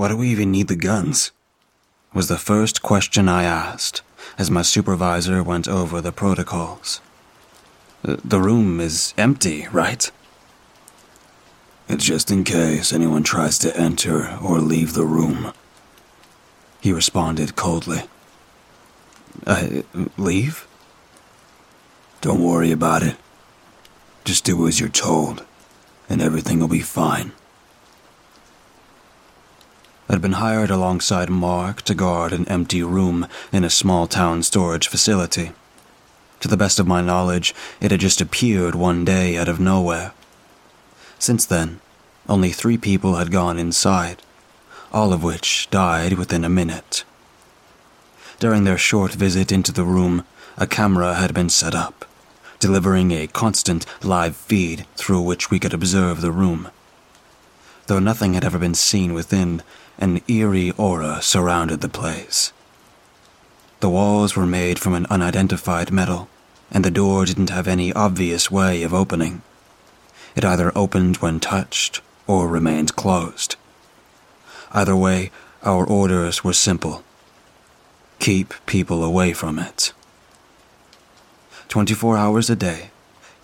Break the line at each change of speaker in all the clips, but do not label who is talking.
Why do we even need the guns? was the first question I asked as my supervisor went over the protocols. The room is empty, right?
It's just in case anyone tries to enter or leave the room. He responded coldly.
Uh, leave?
Don't worry about it. Just do as you're told, and everything will be fine.
I'd been hired alongside Mark to guard an empty room in a small town storage facility. To the best of my knowledge, it had just appeared one day out of nowhere. Since then, only three people had gone inside, all of which died within a minute. During their short visit into the room, a camera had been set up, delivering a constant live feed through which we could observe the room. Though nothing had ever been seen within, an eerie aura surrounded the place. The walls were made from an unidentified metal, and the door didn't have any obvious way of opening. It either opened when touched or remained closed. Either way, our orders were simple keep people away from it. 24 hours a day,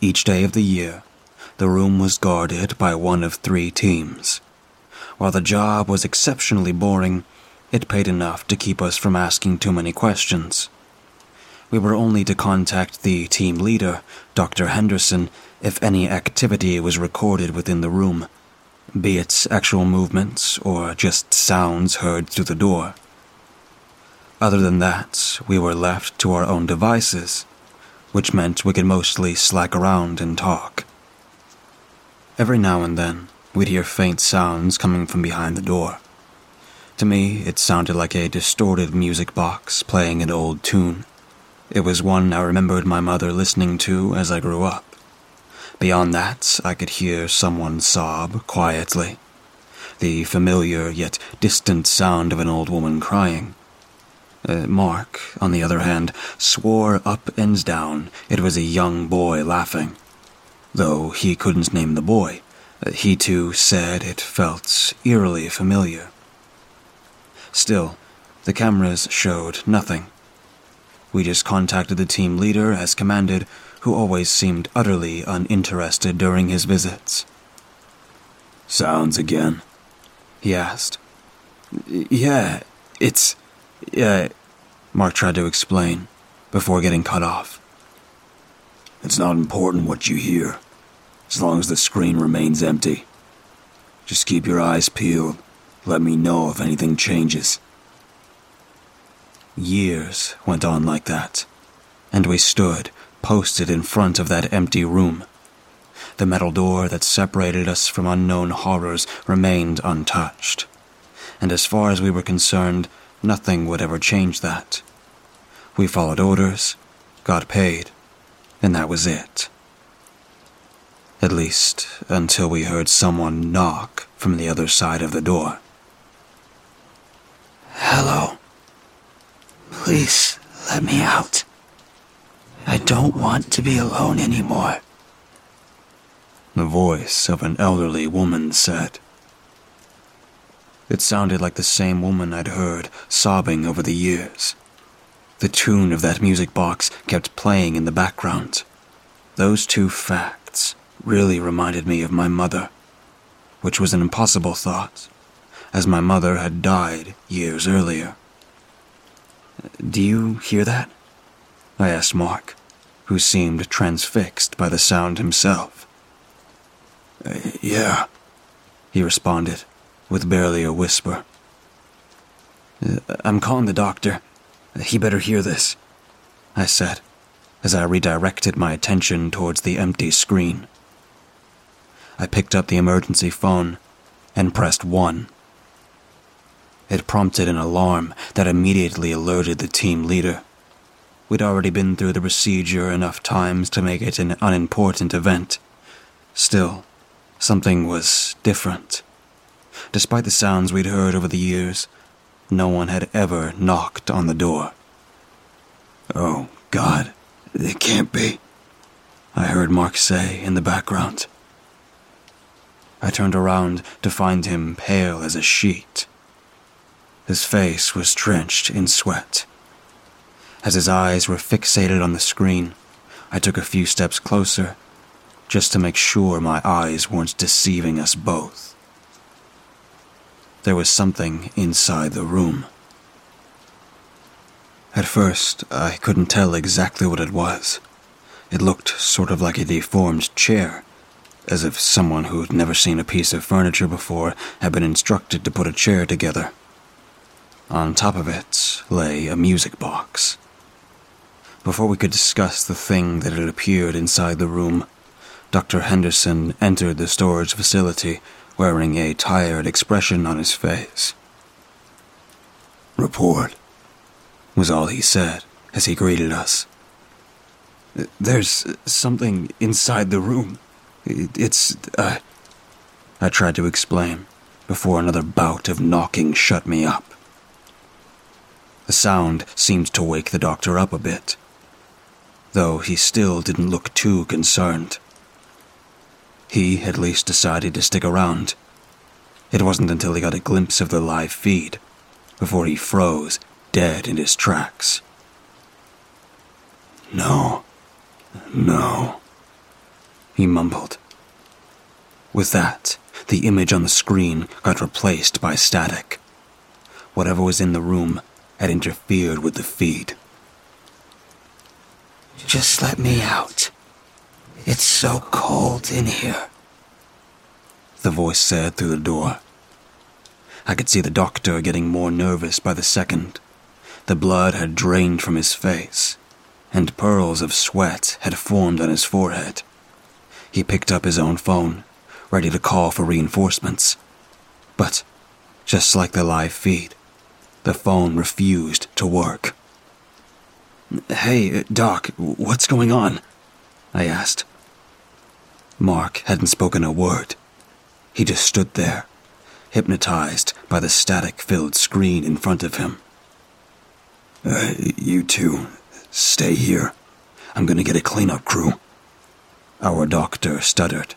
each day of the year, the room was guarded by one of three teams. While the job was exceptionally boring, it paid enough to keep us from asking too many questions. We were only to contact the team leader, Dr. Henderson, if any activity was recorded within the room, be it actual movements or just sounds heard through the door. Other than that, we were left to our own devices, which meant we could mostly slack around and talk. Every now and then, we'd hear faint sounds coming from behind the door. To me, it sounded like a distorted music box playing an old tune. It was one I remembered my mother listening to as I grew up. Beyond that, I could hear someone sob quietly. The familiar yet distant sound of an old woman crying. Uh, Mark, on the other hand, swore up and down it was a young boy laughing. Though he couldn't name the boy, he too said it felt eerily familiar. Still, the cameras showed nothing. We just contacted the team leader as commanded, who always seemed utterly uninterested during his visits.
Sounds again?
He asked. Yeah, it's. Yeah, Mark tried to explain before getting cut off.
It's not important what you hear, as long as the screen remains empty. Just keep your eyes peeled. Let me know if anything changes.
Years went on like that, and we stood, posted in front of that empty room. The metal door that separated us from unknown horrors remained untouched, and as far as we were concerned, nothing would ever change that. We followed orders, got paid, and that was it. At least until we heard someone knock from the other side of the door.
Hello. Please let me out. I don't want to be alone anymore.
The voice of an elderly woman said. It sounded like the same woman I'd heard sobbing over the years. The tune of that music box kept playing in the background. Those two facts really reminded me of my mother, which was an impossible thought, as my mother had died years earlier. Do you hear that? I asked Mark, who seemed transfixed by the sound himself.
Yeah,
he responded, with barely a whisper. I'm calling the doctor. He better hear this, I said, as I redirected my attention towards the empty screen. I picked up the emergency phone and pressed 1. It prompted an alarm that immediately alerted the team leader. We'd already been through the procedure enough times to make it an unimportant event. Still, something was different. Despite the sounds we'd heard over the years, no one had ever knocked on the door.
Oh, God, it can't be, I heard Mark say in the background.
I turned around to find him pale as a sheet His face was drenched in sweat. As his eyes were fixated on the screen, I took a few steps closer, just to make sure my eyes weren't deceiving us both. There was something inside the room. At first, I couldn't tell exactly what it was. It looked sort of like a deformed chair, as if someone who had never seen a piece of furniture before had been instructed to put a chair together. On top of it lay a music box. Before we could discuss the thing that had appeared inside the room, Dr. Henderson entered the storage facility wearing a tired expression on his face.
Report,
was all he said as he greeted us. There's something inside the room. It's, uh. I tried to explain before another bout of knocking shut me up. The sound seemed to wake the doctor up a bit though he still didn't look too concerned. He at least decided to stick around. It wasn't until he got a glimpse of the live feed before he froze dead in his tracks.
No. No.
He mumbled. With that, the image on the screen got replaced by static. Whatever was in the room had interfered with the feed.
Just let me out. It's so cold in here.
The voice said through the door. I could see the doctor getting more nervous by the second. The blood had drained from his face, and pearls of sweat had formed on his forehead. He picked up his own phone, ready to call for reinforcements. But, just like the live feed, the phone refused to work. Hey, Doc, what's going on? I asked. Mark hadn't spoken a word. He just stood there, hypnotized by the static filled screen in front of him.
Uh, you two, stay here. I'm gonna get a cleanup crew.
Our doctor stuttered.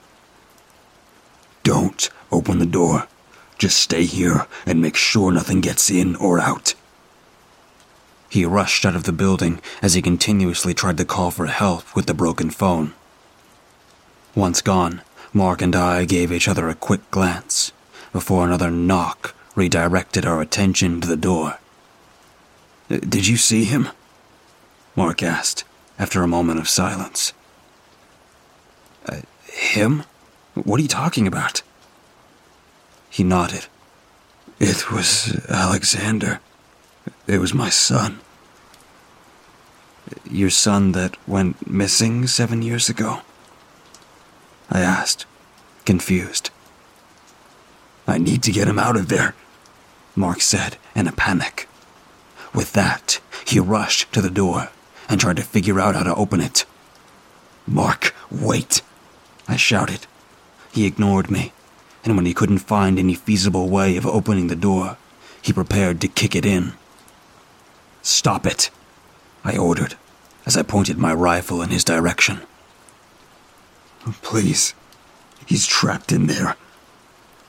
Don't open the door. Just stay here and make sure nothing gets in or out.
He rushed out of the building as he continuously tried to call for help with the broken phone. Once gone, Mark and I gave each other a quick glance before another knock redirected our attention to the door. Did you see him? Mark asked after a moment of silence. Him? What are you talking about? He nodded.
It was Alexander. It was my son.
Your son that went missing seven years ago? I asked, confused.
I need to get him out of there,
Mark said in a panic. With that, he rushed to the door and tried to figure out how to open it.
Mark, wait,
I shouted. He ignored me, and when he couldn't find any feasible way of opening the door, he prepared to kick it in. Stop it, I ordered as I pointed my rifle in his direction.
Oh, please, he's trapped in there,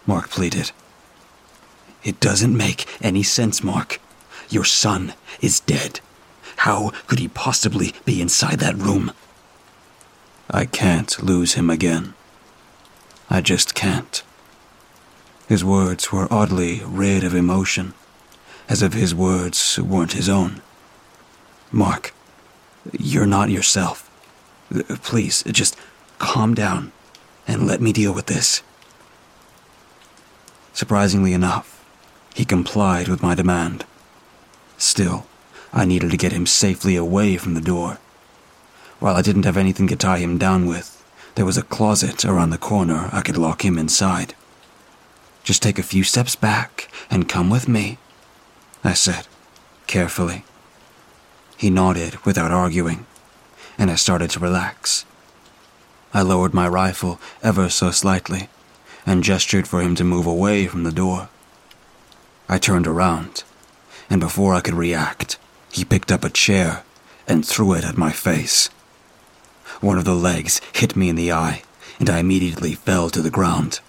Mark pleaded. It doesn't make any sense, Mark. Your son is dead. How could he possibly be inside that room? I can't lose him again. I just can't. His words were oddly rid of emotion as if his words weren't his own. Mark, you're not yourself. Please, just calm down and let me deal with this. Surprisingly enough, he complied with my demand. Still, I needed to get him safely away from the door. While I didn't have anything to tie him down with, there was a closet around the corner I could lock him inside. Just take a few steps back and come with me. I said, carefully. He nodded without arguing, and I started to relax. I lowered my rifle ever so slightly and gestured for him to move away from the door. I turned around, and before I could react, he picked up a chair and threw it at my face. One of the legs hit me in the eye, and I immediately fell to the ground.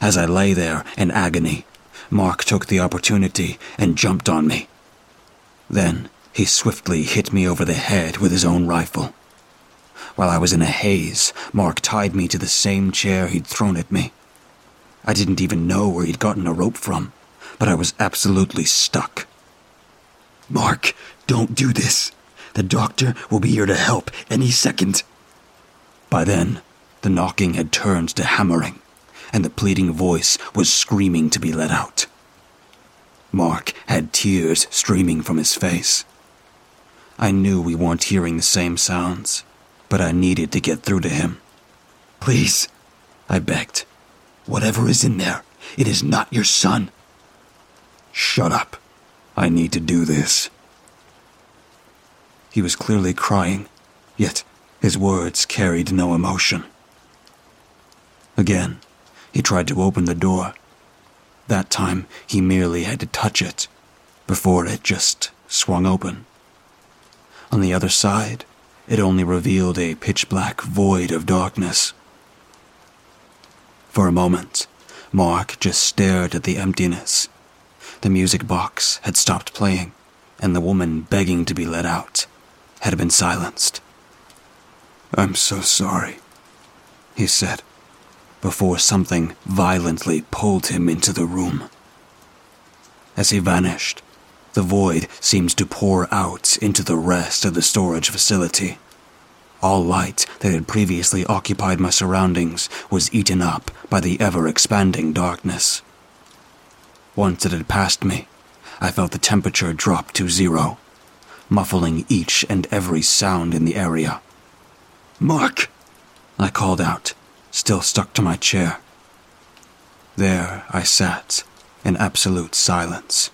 As I lay there in agony, Mark took the opportunity and jumped on me. Then he swiftly hit me over the head with his own rifle. While I was in a haze, Mark tied me to the same chair he'd thrown at me. I didn't even know where he'd gotten a rope from, but I was absolutely stuck.
Mark, don't do this. The doctor will be here to help any second.
By then, the knocking had turned to hammering, and the pleading voice was screaming to be let out. Mark had tears streaming from his face. I knew we weren't hearing the same sounds, but I needed to get through to him.
Please, I begged. Whatever is in there, it is not your son.
Shut up. I need to do this. He was clearly crying, yet his words carried no emotion. Again, he tried to open the door. That time, he merely had to touch it before it just swung open. On the other side, it only revealed a pitch black void of darkness. For a moment, Mark just stared at the emptiness. The music box had stopped playing, and the woman begging to be let out had been silenced. I'm so sorry, he said, before something violently pulled him into the room. As he vanished, the void seemed to pour out into the rest of the storage facility. All light that had previously occupied my surroundings was eaten up by the ever expanding darkness. Once it had passed me, I felt the temperature drop to zero, muffling each and every sound in the area.
Mark!
I called out, still stuck to my chair. There I sat, in absolute silence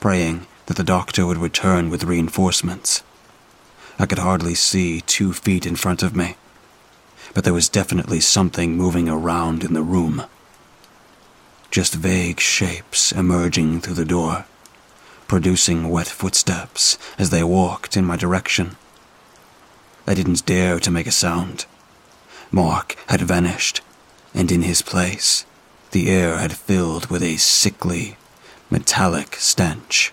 praying that the doctor would return with reinforcements. I could hardly see two feet in front of me, but there was definitely something moving around in the room. Just vague shapes emerging through the door, producing wet footsteps as they walked in my direction. I didn't dare to make a sound. Mark had vanished, and in his place, the air had filled with a sickly, metallic stench.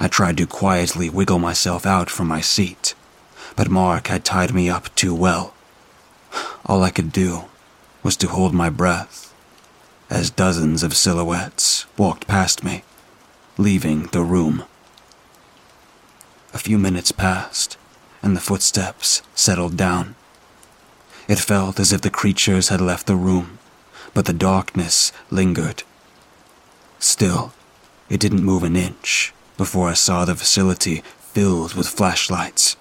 I tried to quietly wiggle myself out from my seat, but Mark had tied me up too well. All I could do was to hold my breath as dozens of silhouettes walked past me, leaving the room. A few minutes passed, and the footsteps settled down. It felt as if the creatures had left the room, but the darkness lingered Still, it didn't move an inch before I saw the facility filled with flashlights.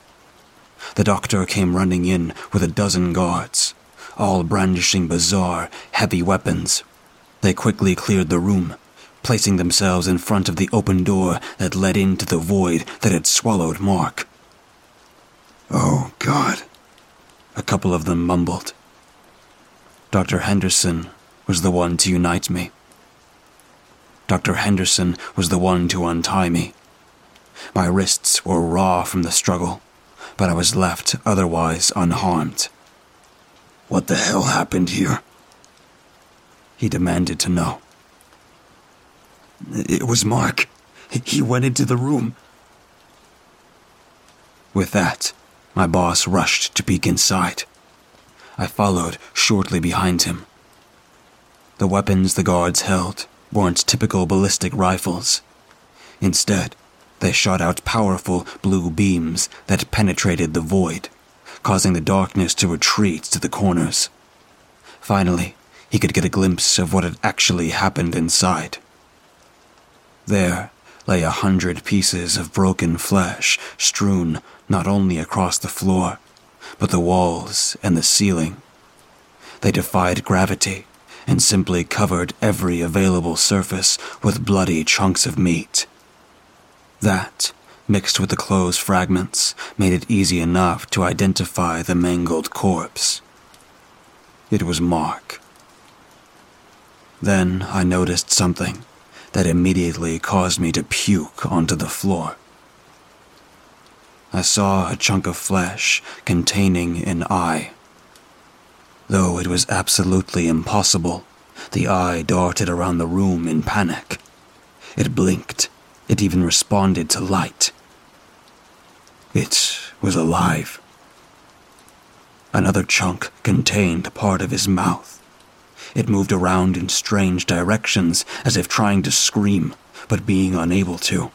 The doctor came running in with a dozen guards, all brandishing bizarre, heavy weapons. They quickly cleared the room, placing themselves in front of the open door that led into the void that had swallowed Mark.
Oh, God,
a couple of them mumbled. Dr. Henderson was the one to unite me. Dr. Henderson was the one to untie me. My wrists were raw from the struggle, but I was left otherwise unharmed.
What the hell happened here?
He demanded to know.
It was Mark. He went into the room.
With that, my boss rushed to peek inside. I followed shortly behind him. The weapons the guards held weren't typical ballistic rifles. Instead, they shot out powerful blue beams that penetrated the void, causing the darkness to retreat to the corners. Finally, he could get a glimpse of what had actually happened inside. There lay a hundred pieces of broken flesh strewn not only across the floor, but the walls and the ceiling. They defied gravity and simply covered every available surface with bloody chunks of meat. That, mixed with the clothes fragments, made it easy enough to identify the mangled corpse. It was Mark. Then I noticed something that immediately caused me to puke onto the floor. I saw a chunk of flesh containing an eye though it was absolutely impossible The eye darted around the room in panic. It blinked. It even responded to light. It was alive. Another chunk contained part of his mouth. It moved around in strange directions as if trying to scream, but being unable to.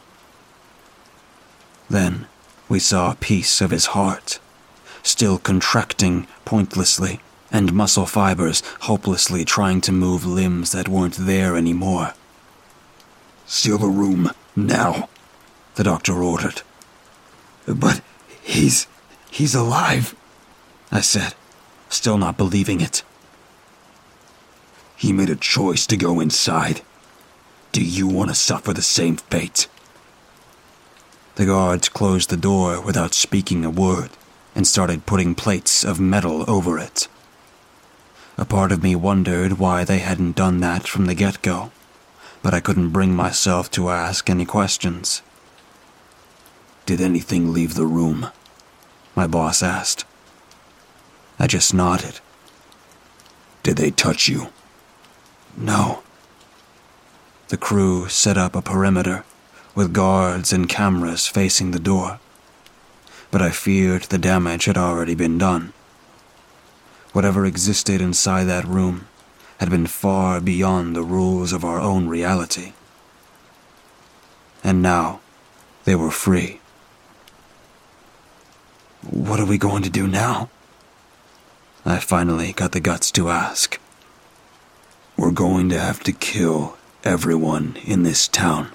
Then we saw a piece of his heart, still contracting pointlessly, and muscle fibers hopelessly trying to move limbs that weren't there anymore.
Seal the room, now, the doctor ordered.
But he's. he's alive, I said, still not believing it.
He made a choice to go inside. Do you want to suffer the same fate?
The guards closed the door without speaking a word and started putting plates of metal over it. A part of me wondered why they hadn't done that from the get go, but I couldn't bring myself to ask any questions.
Did anything leave the room?
My boss asked. I just nodded.
Did they touch you?
No. The crew set up a perimeter with guards and cameras facing the door. But I feared the damage had already been done. Whatever existed inside that room had been far beyond the rules of our own reality. And now they were free.
What are we going to do now?
I finally got the guts to ask.
We're going to have to kill everyone in this town.